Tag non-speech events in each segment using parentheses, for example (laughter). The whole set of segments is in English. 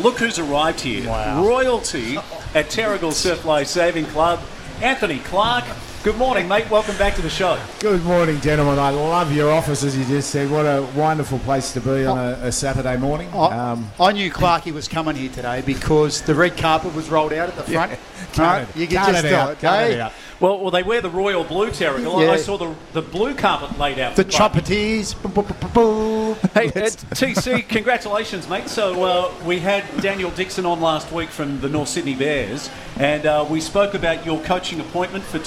Look who's arrived here. Royalty at Terrigal Surf Life Saving Club. Anthony Clark. Good morning, mate. Welcome back to the show. Good morning, gentlemen. I love your office, as you just said. What a wonderful place to be on a, a Saturday morning. I, Um, I knew Clarkey was coming here today because the red carpet was rolled out at the front. cut Right? You can cut just it out, it, cut okay? it out. Well, well, they wear the royal blue Terrigal. I- Yeah. I saw the the blue carpet laid out. The for Clark. trumpeteers. Hey, uh, TC, congratulations, mate. So uh, we had Daniel Dixon on last week from the North Sydney Bears, and uh, we spoke about your coaching appointment for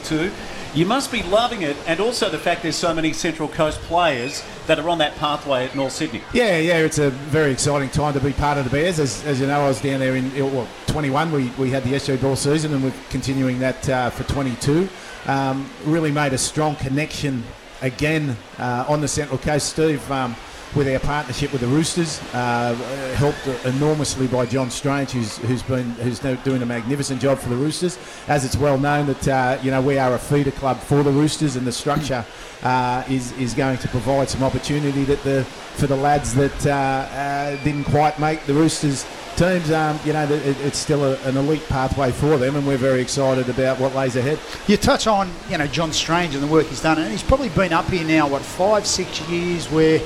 2022. You must be loving it, and also the fact there's so many Central Coast players that are on that pathway at North Sydney. yeah, yeah, it's a very exciting time to be part of the Bears. As, as you know, I was down there in well, 21. We, we had the SG Ball season, and we're continuing that uh, for 22. Um, really made a strong connection again uh, on the Central Coast, Steve. Um, with our partnership with the Roosters, uh, helped enormously by John Strange, who's who's been who's doing a magnificent job for the Roosters. As it's well known that uh, you know we are a feeder club for the Roosters, and the structure uh, is is going to provide some opportunity that the for the lads that uh, uh, didn't quite make the Roosters teams. Um, you know, it, it's still a, an elite pathway for them, and we're very excited about what lays ahead. You touch on, you know, John Strange and the work he's done, and he's probably been up here now, what, five, six years where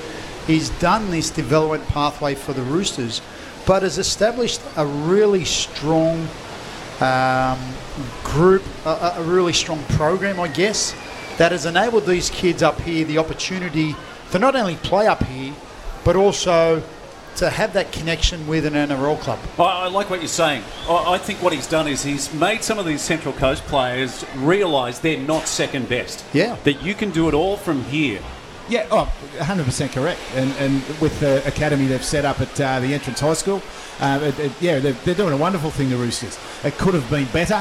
he's done this development pathway for the Roosters, but has established a really strong um, group, a, a- really strong program, I guess, that has enabled these kids up here the opportunity to not only play up here, but also to have that connection with an NRL club. I, like what you're saying. I, I think what he's done is he's made some of these Central Coast players realise they're not second best. Yeah. That you can do it all from here. Yeah, oh, 100% correct. And, and with the academy they've set up at uh, the entrance high school, uh, it, it- yeah, they're, they're doing a wonderful thing, the Roosters. It could have been better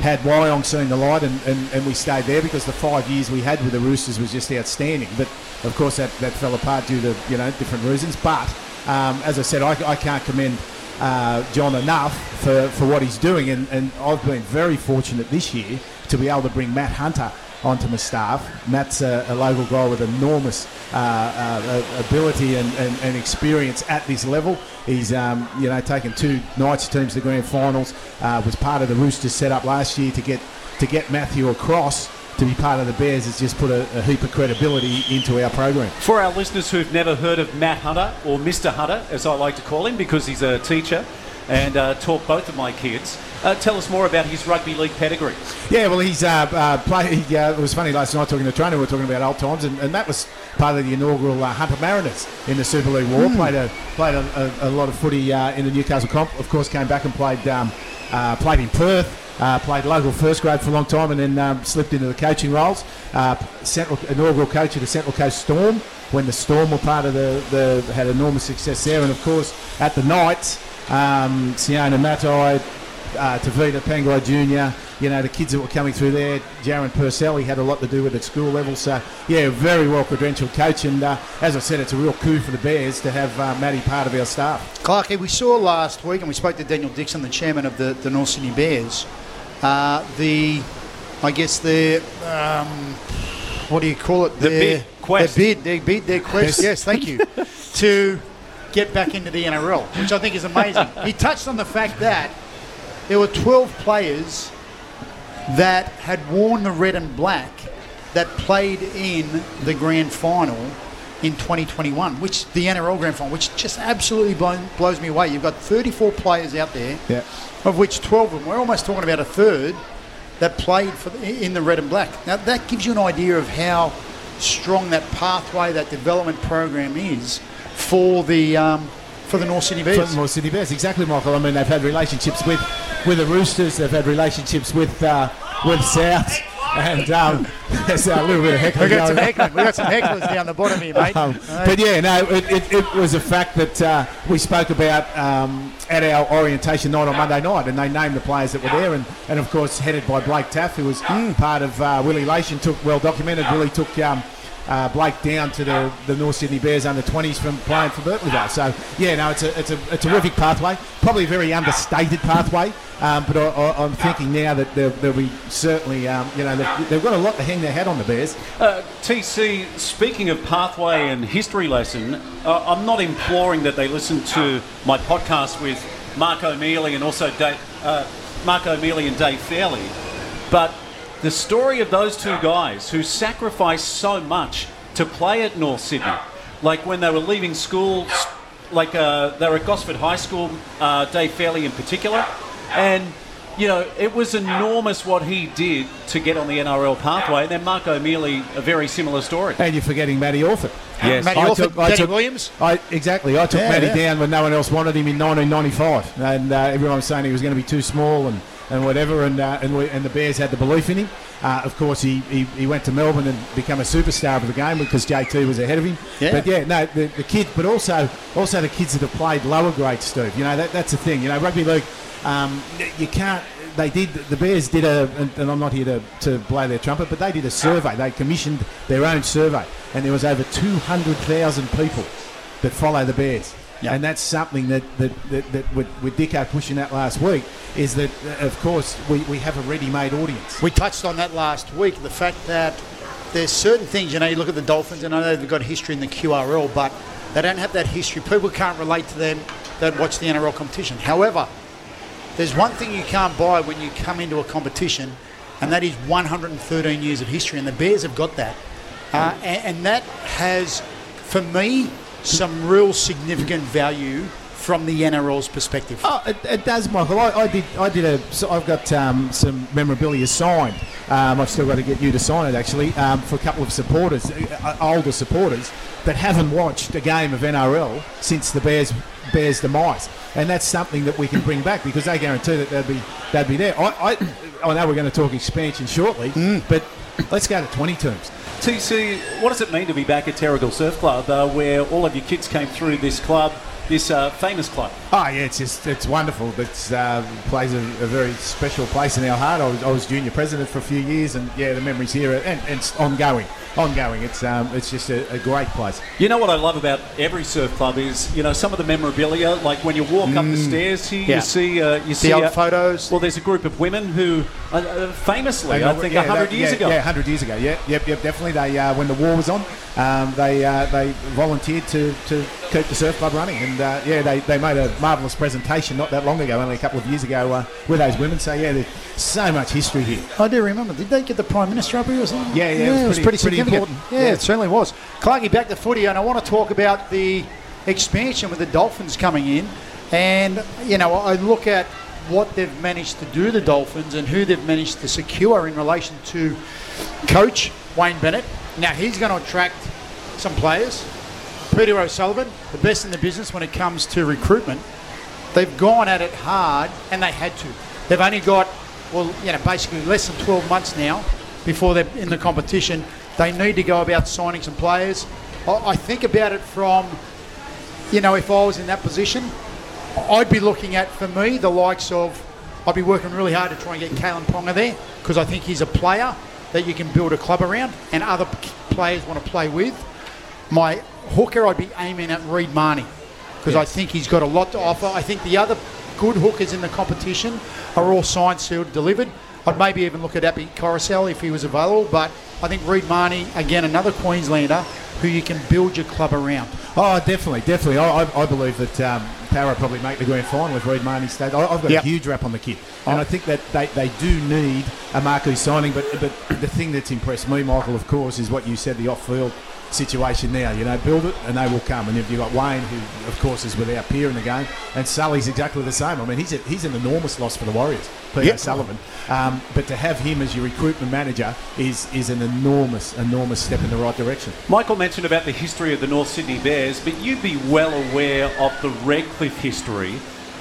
had Wyong seen the light and, and, and we stayed there because the five years we had with the Roosters was just outstanding. But of course, that, that fell apart due to you know different reasons. But um, as I said, I, I can't commend uh, John enough for, for what he's doing. And, and I've been very fortunate this year to be able to bring Matt Hunter onto my staff. Matt's a, a local guy with enormous uh, uh, ability and, and, and experience at this level. He's um, you know taken two Knights teams to grand finals. Uh, was part of the Roosters setup last year to get to get Matthew across to be part of the Bears has just put a, a heap of credibility into our program. For our listeners who've never heard of Matt Hunter, or Mr. Hunter, as I like to call him, because he's a teacher and uh, taught both of my kids, uh, tell us more about his rugby league pedigree. Yeah, well, he's uh, uh, play, he, uh, it was funny last night talking to the Trainer. We were talking about old times, and, and that was part of the inaugural uh, Hunter Mariners in the Super League War. Played a played a, a, a lot of footy uh, in the Newcastle comp. Of course, came back and played um, uh, played in Perth. Uh, played local first grade for a long time, and then um, slipped into the coaching roles. Uh, Central inaugural coach of the Central Coast Storm when the Storm were part of the, the had enormous success there, and of course at the Knights, um, Siona Matai, uh, Tevita Pangai Jr., you know, the kids that were coming through there, Jaron Purcell, he had a lot to do with at school level. So, yeah, very well credentialed coach. And uh, as I said, it's a real coup for the Bears to have uh, Matty part of our staff. Clarky, we saw last week, and we spoke to Daniel Dixon, the chairman of the, the North Sydney Bears. Uh, the, I guess the, um, what do you call it? The Their- bid, quest. Their bid, their bid, their quest. Yes. Yes, thank you. (laughs) to get back into the NRL, which I think is amazing. he touched on the fact that there were 12 players that had worn the red and black that played in the grand final in 2021, which the NRL grand final, which just absolutely blow, blows me away. You've got 34 players out there, Yeah. of which 12 of them, we're almost talking about a third, that played for the, in the red and black. Now that gives you an idea of how strong that pathway, that development program is for the um, for the North Sydney Bears. North City Bears, exactly, Michael. I mean, they've had relationships with, with the Roosters. They've had relationships with uh, with South. and um, (laughs) there's a little bit of heckling We got some hecklers. We got some hecklers down the bottom here, mate. Um, but yeah, no, it, it, it was a fact that uh, we spoke about um, at our orientation night on Monday night, and they named the players that were there, and, and of course headed by Blake Taaffe, who was part of uh, Willie Lation, took well documented. Willie took. Um, uh, Blake down to the, the North Sydney Bears under 20s from playing for Berkeley Vale. So yeah, no, it's a it's a, a terrific pathway. Probably a very understated pathway, um, but I, I'm thinking now that there'll be certainly um, you know they've, they've got a lot to hang their hat on the Bears. Uh, TC, speaking of pathway and history lesson, uh, I'm not imploring that they listen to my podcast with Mark O'Meley and also Dave, uh, Mark O'Meley and Dave Fairleigh, but the story of those two guys who sacrificed so much to play at North Sydney, like when they were leaving school, like uh, they were at Gosford High School, uh, Dave Fairleigh in particular, and you know, it was enormous what he did to get on the NRL pathway. And then Mark O'Meley, a very similar story. And you're forgetting Matty Orford. Yes. Matty I Orford, took- I took- Williams. I, exactly. I took Yeah, Matty yeah. down when no one else wanted him in 1995, and uh, everyone was saying he was going to be too small and, and whatever, and uh, and, we, and the Bears had the belief in him. Uh, of course, he, he, he went to Melbourne and became a superstar of the game because JT was ahead of him. Yeah. But yeah, no, the, the kids, but also also the kids that have played lower grade, Steve. You know, that, that's the thing. You know, rugby league, um, you can't. They did. The Bears did a, and, and I'm not here to, to blow their trumpet, but they did a survey. They commissioned their own survey, and there was over 200,000 people that follow the Bears. Yeah. And that's something that, that, that, that with, with Dicko pushing that last week is that, of course, we, we have a ready-made audience. We touched on that last week. The fact that there's certain things, you know, you look at the Dolphins, and I know they've got history in the QRL, but they don't have that history. People can't relate to them that watch the NRL competition. However, there's one thing you can't buy when you come into a competition, and that is 113 years of history, and the Bears have got that. Uh, and, and that has, for me, some real significant value from the NRL's perspective. Oh, it, it does, Michael. I, I did. I did a. So I've got um, some memorabilia signed. Um, I've still got to get you to sign it actually um, for a couple of supporters, uh, older supporters that haven't watched a game of NRL since the Bears Bears demise, and that's something that we can bring back because they guarantee that they'd be they'd be there. I I, I know we're going to talk expansion shortly, but let's go to 20 teams. TC, what does it mean to be back at Terrigal Surf Club, uh, where all of your kids came through this club, this uh, famous club? Oh yeah, it's just it's wonderful. It uh, plays a, a very special place in our heart. I was, I was junior president for a few years, and yeah, the memories here and, and it's ongoing, ongoing. It's um, it's just a, a great place. You know what I love about every surf club is, you know, some of the memorabilia. Like when you walk up the stairs here, Yeah. you see, uh, you see old uh, photos. Well, there's a group of women who, uh, uh, famously, I think, yeah, hundred years yeah, ago. Yeah, hundred years ago. Yeah, yep, yep, definitely. They uh, when the war was on, um, they uh, they volunteered to, to keep the surf club running, and uh, yeah, they, they made a marvellous presentation not that long ago, only a couple of years ago, uh, with those women. So yeah, so much history here. I do remember. Did they get the Prime Minister up here or something? Yeah, yeah, it was it was pretty- pretty, pretty significant. important. Yeah, Yeah. it certainly was. Clarky, back to footy, and I want to talk about the expansion with the Dolphins coming in. And, you know, I look at what they've managed to do, the Dolphins, and who they've managed to secure in relation to coach Wayne Bennett. Now, he's going to attract some players. Peter O'Sullivan, the best in the business when it comes to recruitment. They've gone at it hard, and they had to. They've only got, well, you know, basically less than 12 months now before they're in the competition. They need to go about signing some players. I, I think about it from, you know, if I was in that position, I'd be looking at, for me, the likes of, I'd be working really hard to try and get Kalyn Ponga there because I think he's a player that you can build a club around and other players want to play with. My hooker, I'd be aiming at Reed Mahoney because I think he's got a lot to offer. I think the other good hookers in the competition are all signed, sealed, delivered. I'd maybe even look at Api Koroisau if he was available, but I think Reed Mahoney, again, another Queenslander who you can build your club around. Oh, definitely, definitely. I, I, I believe that um, Para probably make the grand final with Reed Mahoney State. I, I've got Yep. a huge rap on the kid, and I think that they, they do need a marquee signing. But but the thing that's impressed me, Michael, of course, is what you said, the off-field situation now. You know, build it and they will come. And if you've got Wayne, who of course is without peer in the game, and Sully's exactly the same. I mean, he's a, he's an enormous loss for the Warriors, Peter Yep. Sullivan. Um, but to have him as your recruitment manager is is an enormous enormous step in the right direction. Michael mentioned about the history of the North Sydney Bears, but you'd be well aware of the Redcliffe history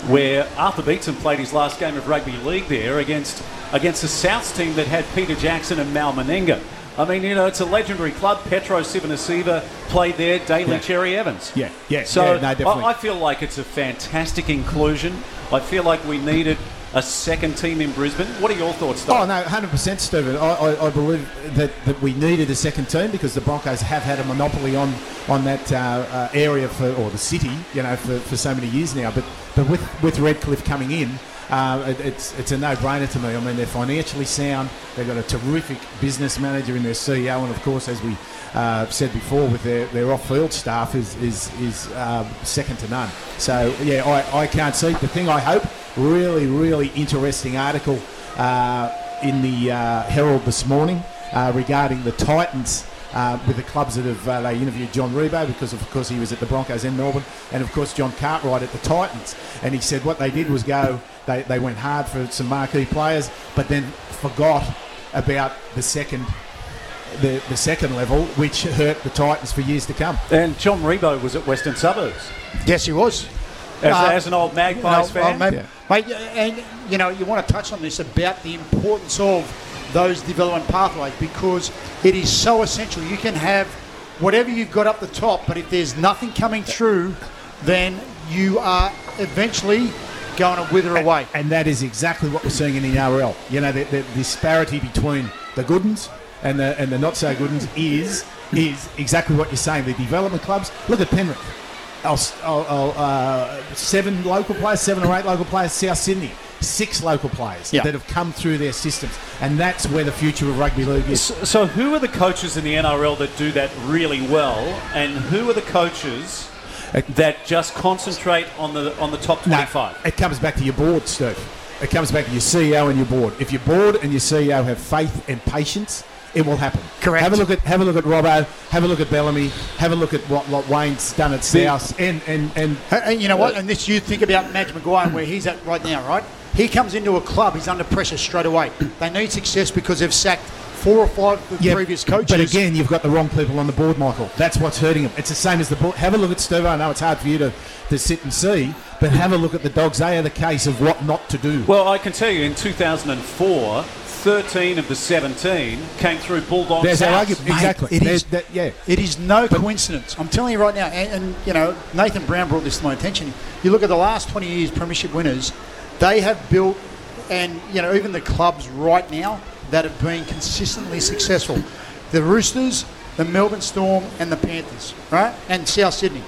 where Arthur Beetson played his last game of rugby league there against against the Souths team that had Peter Jackson and Mal Meninga. I mean, you know, it's a legendary club. Petero Civoniceva played there, Daly Yeah. Cherry Evans. Yeah, yeah, So yeah, no, definitely. I, I feel like it's a fantastic inclusion. I feel like we needed a second team in Brisbane. What are your thoughts, though? Oh no, hundred percent, Stephen. I, I, I believe that, that we needed a second team because the Broncos have had a monopoly on on that uh, uh, area for or the city, you know, for, for so many years now. But but with with Redcliffe coming in, uh, it, it's it's a no-brainer to me. I mean, they're financially sound. They've got a terrific business manager in their CEO, and of course, as we uh, said before, with their, their off-field staff is is is um, second to none. So yeah, I, I can't see the thing. I hope really really interesting article uh, in the uh, Herald this morning uh, regarding the Titans. Uh, with the clubs that have uh, they interviewed John Ribot because of course he was at the Broncos in Melbourne and of course John Cartwright at the Titans and he said what they did was go they, they went hard for some marquee players but then forgot about the second the, the second level which hurt the Titans for years to come. And John Ribot was at Western Suburbs. Yes, he was. As, Uh, as an old Magpies No, fan. oh, mate, Yeah. mate, and you know, you want to touch on this about the importance of those development pathways because it is so essential. You can have whatever you've got up the top, but if there's nothing coming through, then you are eventually going to wither away. And that is exactly what we're seeing in the NRL. You know, the, the disparity between the good ones and the, and the not so good ones is, is exactly what you're saying. The development clubs, look at Penrith. I'll, I'll, I'll, uh, seven local players, seven or eight local players, South Sydney. Six local players Yeah. that have come through their systems, and that's where the future of rugby league is. So, so who are the coaches in the NRL that do that really well, and who are the coaches that just concentrate on the on the top No, twenty-five? it comes back to your board, Steve. It comes back to your CEO and your board. If your board and your CEO have faith and patience, it will happen. Correct. Have a look at have a look at Robbo. Have a look at Bellamy. Have a look at what, what Wayne's done at South. And and and And- And you know what? And this, you think about Madge Maguire and where he's at right now, right? He comes into a club, he's under pressure straight away. They need success because they've sacked four or five of the Yeah, previous coaches. But again, you've got the wrong people on the board, Michael. That's what's hurting them. It's the same as the board. Have a look at Steve. I know it's hard for you to, to sit and see, but have a look at the dogs. They are the case of what not to do. Well, I can tell you, in 2004, 13 of the 17 came through Bulldogs. There's our House. argument. Mate, Exactly. it There's is- that- yeah. It is no coincidence. I'm telling you right now, and, and you know, Nathan Brown brought this to my attention. You look at the last 20 years premiership winners, they have built, and you know, even the clubs right now that have been consistently successful, the Roosters, the Melbourne Storm, and the Panthers, right, and South Sydney.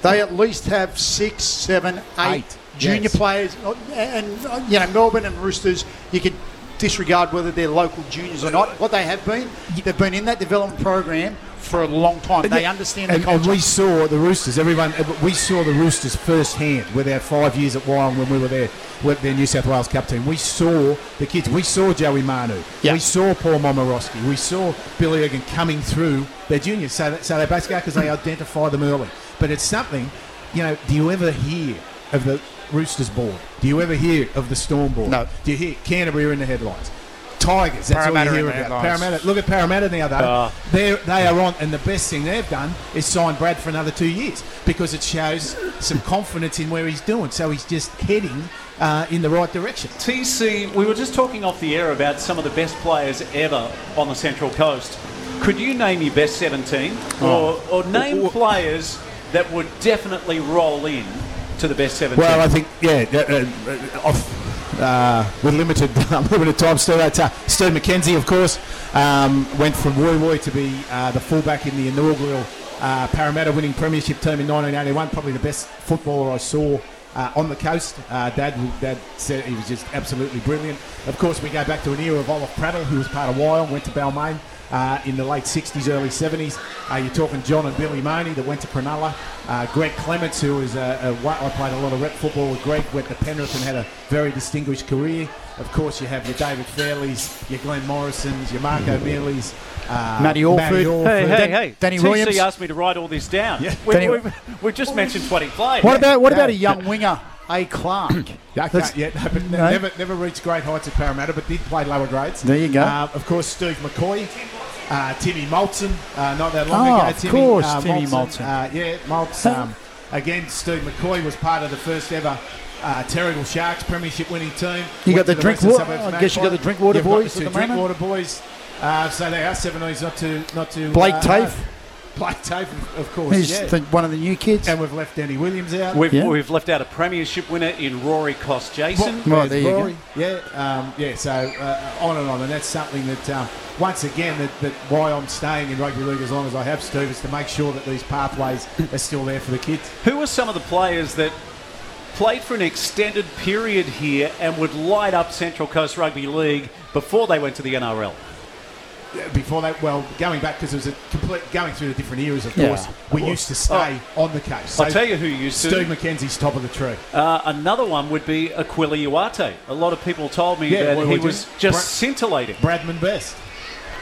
They at least have six, seven, eight, Eight, junior yes. players, and uh, you know, Melbourne and Roosters. You could disregard whether they're local juniors or not. What they have been, they've been in that development program for a long time. They Yeah, understand and, the and culture. we saw the Roosters. Everyone, we saw the Roosters firsthand with our five years at Wyong when we were there with their New South Wales Cup team. We saw the kids. We saw Joey Manu. Yeah. We saw Paul Momirovski. We saw Billy Egan coming through their juniors. So, that, so they basically because they identify them early. But it's something, you know. Do you ever hear of the Roosters board? Do you ever hear of the Storm board? No. Do you hear Canterbury are in the headlines? Tigers. That's Parramatta all you hear about. Parramatta. Look at Parramatta now, though. Ah. They're, they are on, and the best thing they've done is sign Brad for another two years because it shows some confidence in where he's doing. So he's just heading uh, in the right direction. TC, we were just talking off the air about some of the best players ever on the Central Coast. Could you name your best 17? Or, or name players that would definitely roll in to the best 17? Well, I think yeah, uh, uh, off uh, with limited (laughs) limited time. Steve, uh, Steve McKenzie, of course, um, went from Woy Woy to be uh, the fullback in the inaugural uh, Parramatta winning premiership team in 1981. Probably the best footballer I saw. Uh, on the coast, uh, Dad, Dad said he was just absolutely brilliant. Of course, we go back to an era of Olaf Prattle, who was part of Wyong, went to Balmain uh, in the late 60s, early 70s. Uh, you're talking John and Billy Money that went to Cronulla. Uh, Greg Clements, who was a, a, I played a lot of rep football with Greg, went to Penrith and had a very distinguished career. Of course, you have your David Fairleighs, your Glenn Morrisons, your Mark O'Meley's, uh, Matty Orford. Hey, hey, Dan- hey. Danny TC Williams. asked me to write all this down. Yeah. We, Danny- we, we just mentioned 20 players. what about what about a young winger, A. Clark? (coughs) Yeah, okay, That's- yeah, no, but No. never, never reached great heights at Parramatta, but did play lower grades. There you go. Uh, of course, Steve McCoy, uh, Timmy Malton, uh, not that long Oh, ago. of Timmy, course, uh, Timmy. Malton. Uh, yeah, Maltz. Um, again, Steve McCoy was part of the first ever Uh, Terrigal Sharks, premiership winning team. You got Went the drink water. I guess you got the drink water You've got boys the at two the moment. Drinkwater boys. Uh, so they are 17s, not too, not too. Blake uh, Taaffe. Hard. Blake Taaffe, of course. He's yeah. the, one of the new kids. and we've left Danny Williams out. We've, Yeah. we've left out a premiership winner in Rory Kostjasyn. Well, there you go. Rory. Yeah, um, yeah. So uh, on and on, and that's something that um, once again that, that why I'm staying in rugby league as long as I have, Steve, is to make sure that these pathways are still there for the kids. Who are some of the players that played for an extended period here and would light up Central Coast Rugby League before they went to the NRL? Before that, well, going back because it was a complete going through the different eras. Of Yeah, course, we used to stay on the coast. I'll tell you who used to. Steve McKenzie's top of the tree. Uh, another one would be Aquila Iwate. A lot of people told me Yeah, that well, he was just Bra- scintillating. Bradman Best.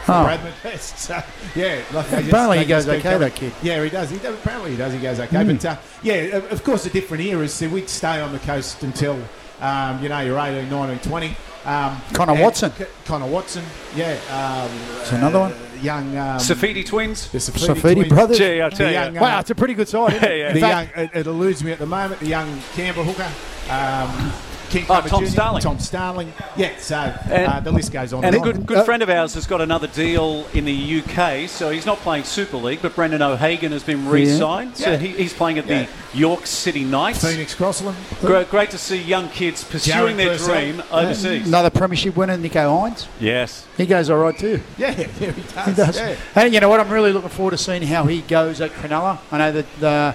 Oh. Bradman Best. (laughs) So, yeah, like just- Apparently he goes okay, coming. that kid. Yeah, he does. He does. Apparently he does. He goes okay. Hmm. But uh, yeah, of of course, the different eras. So we'd stay on the coast until um, you know you're 18, 19, 20. Um, Connor Watson. C- Connor Watson. Yeah. Um, It's another one. Young. Um, Safidi twins. the Safidi, Safidi twins. brothers. Gee, I'll tell The you. young, uh, Wow, it's a pretty good side. Isn't it? (laughs) Yeah, yeah. In the fact, young, it, it eludes me at the moment. The young Canberra hooker, um, King Oh, Tom Jr., Starling. Tom Starling. Yeah, so And- uh, the list goes on. And a good, good friend of ours has got another deal in the UK, so he's not playing Super League, but Brendan O'Hagan has been re-signed, so Yeah. he, he's playing at Yeah. the York City Knights. Phoenix Crossland. Great, great to see young kids pursuing Jared their Purcell. dream overseas. another premiership winner, Nicho Hynes. Yes. He goes all right too. Yeah, (laughs) yeah, he does. He does. Yeah. And you know what? I'm really looking forward to seeing how he goes at Cronulla. I know that uh,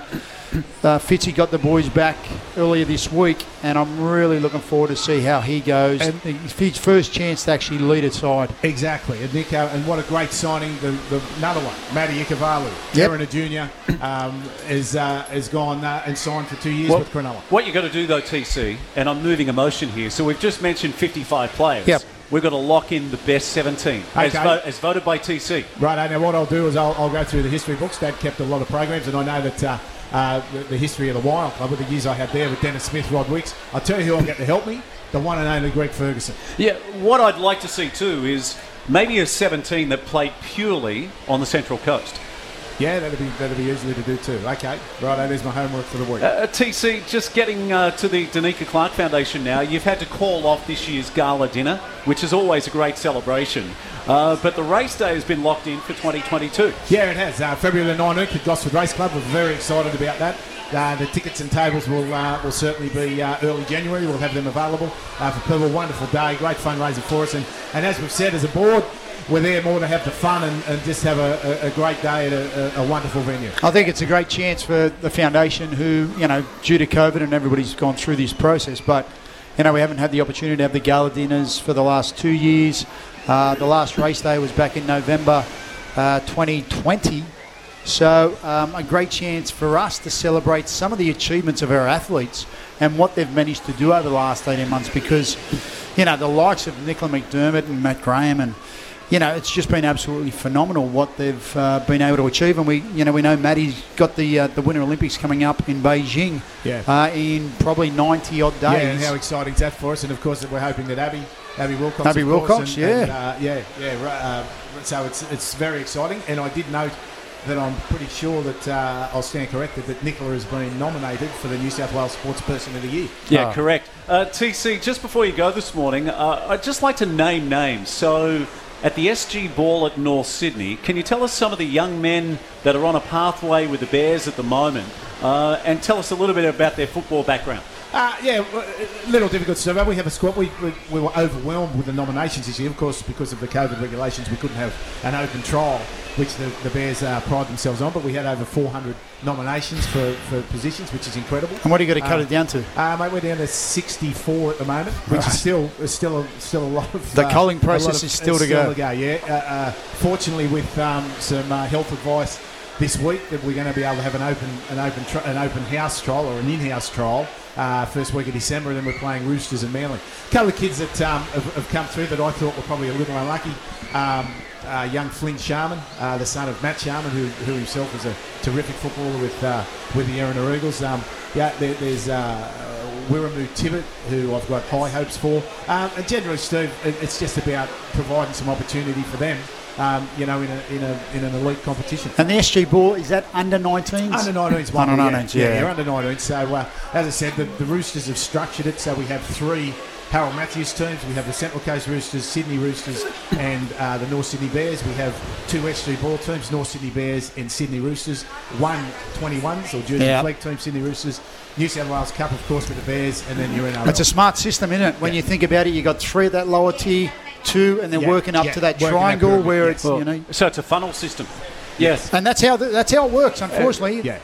uh, Fitzy got the boys back earlier this week, and I'm really looking forward to see how he goes. And- his first chance to actually lead a side. Exactly, and Nicho, and what a great signing! The, the another one, Matty Ikuvalu, Yep. Terrana Junior, um, is uh, has gone uh, and signed for two years Well- with Cronulla. What you got to do though, TC, and I'm moving emotion here. So we've just mentioned 55 players. Yep. We've got to lock in the best 17 as, vo- as voted by TC. Right, now what I'll do is I'll, I'll go through the history books. Dad kept a lot of programs, and I know that uh, uh, the, the history of the Wild Club, with the years I had there with Dennis Smith, Rod Wicks. I'll tell you who I'll get to help me: the one and only Greg Ferguson. Yeah, what I'd like to see too is maybe a 17 that played purely on the Central Coast. Yeah, that'd be that'd be easily to do too. Okay, right, there's my homework for the week. Uh, TC, just getting uh, to the Danica Clark Foundation now, you've had to call off this year's gala dinner, which is always a great celebration. Uh, but the race day has been locked in for 2022. Yeah, it has. Uh, February the 19th at Gosford Race Club. We're very excited about that. Uh, the tickets and tables will uh, will certainly be uh, early January. We'll have them available uh, for people. Wonderful day, great fundraiser for us. And, and as we've said, as a board, we're there more to have the fun and, and just have a, a, a great day at a, a, wonderful venue. I think it's a great chance for the foundation, who you know, due to COVID and everybody's gone through this process, but you know, we haven't had the opportunity to have the gala dinners for the last two years. Uh, the last race day was back in November uh, 2020. So, um, a great chance for us to celebrate some of the achievements of our athletes and what they've managed to do over the last 18 months because, you know, the likes of Nicola McDermott and Matt Graham and you know, it's just been absolutely phenomenal what they've uh, been able to achieve, and we, you know, we know Maddie's got the uh, the Winter Olympics coming up in Beijing, Yeah. uh, in probably ninety odd days. Yeah, and how exciting is that for us? And of course, we're hoping that Abby, Abby Wilcox, Abby Wilcox, and- yeah. and, uh, yeah, yeah. right, Uh, so it's it's very exciting. And I did note that I'm pretty sure that uh, I'll stand corrected that Nicola has been nominated for the New South Wales Sports Person of the Year. Yeah, Ah. correct. Uh, TC, just before you go this morning, uh, I'd just like to name names. So, at the SG Ball at North Sydney, can you tell us some of the young men that are on a pathway with the Bears at the moment uh, and tell us a little bit about their football background? Uh, yeah, little difficult survey. We have a squad. We, we, we were overwhelmed with the nominations this year, of course, because of the COVID regulations. We couldn't have an open trial, which the, the Bears uh, pride themselves on. But we had over 400 nominations for, for positions, which is incredible. and what are you going to cut Uh, it down to? Uh, mate, we're down to 64 at the moment, which Right. is still is still a, still a lot of. The uh, culling process of- is still to go. yeah, uh, uh, fortunately, with um, some uh, health advice this week, that we're going to be able to have an open an open tri- an open house trial or an in-house trial. Uh, first week of December, and then we're playing Roosters and Manly. A couple of kids that um, have, have come through that I thought were probably a little unlucky. Um, uh, young Flynn Sharman, uh, the son of Matt Sharman, who, who himself is a terrific footballer with uh, with the Erina Eagles. Um, yeah, there, there's uh, Wirramu Tibbet, who I've got high hopes for. Um, and generally, Steve, it's just about providing some opportunity for them um, you know, in, a, in, a, in an elite competition. And the SG Ball, is that under 19s? Under 19s, one. Under 19s, yeah, yeah. yeah, under 19s. So, uh, as I said, the, the Roosters have structured it so we have three Harold Matthews teams. We have the Central Coast Roosters, Sydney Roosters, and uh, the North Sydney Bears. We have two SG Ball teams, North Sydney Bears and Sydney Roosters. One 21s or Jersey Yeah. Flag team, Sydney Roosters. New South Wales Cup, of course, with the Bears, and then you're in It's a smart system, isn't it? When Yeah. you think about it, you got three at that lower tier, two, and then Yeah, working up yeah, to that working that triangle where it's Well, you know. so it's a funnel system. Yes. And that's how th- that's how it works. Unfortunately, Yeah.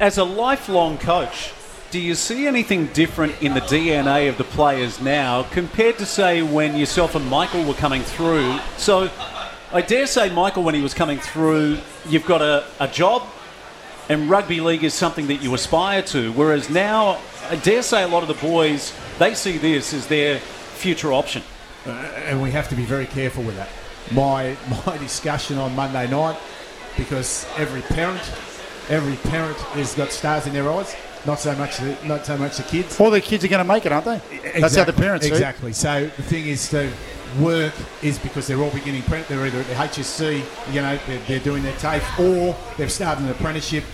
As a lifelong coach, do you see anything different in the DNA of the players now compared to, say, when yourself and Michael were coming through? So, I dare say, Michael, when he was coming through, you've got a, a job, and rugby league is something that you aspire to. Whereas now, I dare say, a lot of the boys they see this as their future option. Uh, and we have to be very careful with that. My (laughs) my discussion on Monday night, because every parent, every parent has got stars in their eyes. Not so much the not so much the kids. all the kids are going to make it, aren't they? That's how the Exactly, parents exactly. So the thing is, to work is because they're all beginning. They're either at the HSC, you know, they're, they're doing their TAFE, or they've started an apprenticeship.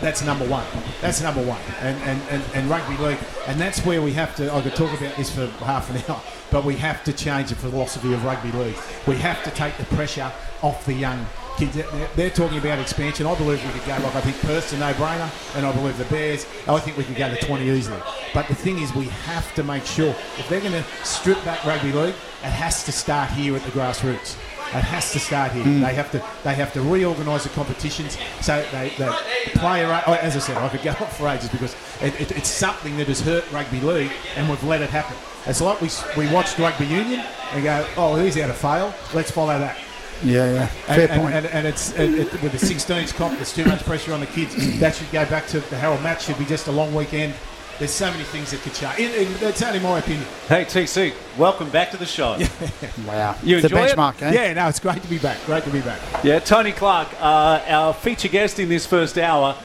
That's number one. That's number one. And, and, and, and rugby league, and that's where we have to. I could talk about this for half an (laughs) hour, but we have to change the philosophy of rugby league. We have to take the pressure off the young kids. They're, they're talking about expansion. I believe we could go like I think Perth's a no-brainer, and I believe the Bears. I think we could go to 20 easily. But the thing is, we have to make sure if they're going to strip back rugby league, it has to start here at the grassroots. It has to start here. Mm. They have to. They have to reorganise the competitions so they, they play. oh, uh, As I said, I could go on for ages because it, it, it's something that has hurt rugby league, and we've let it happen. It's like we, we watched rugby union and go, oh, he's out of fail. Let's follow that. Yeah, yeah. And, Fair and, point. And, and it's it, it, with the 16s comp, there's too much pressure on the kids. that should go back to the Harold match. Should be just a long weekend. There's so many things that could change. It, it, that's only my opinion. Hey, TC, welcome back to the show. (laughs) wow. You the enjoy it? benchmark, eh? Yeah, no, it's great to be back. Great to be back. Yeah, Tony Clark, uh, our feature guest in this first hour.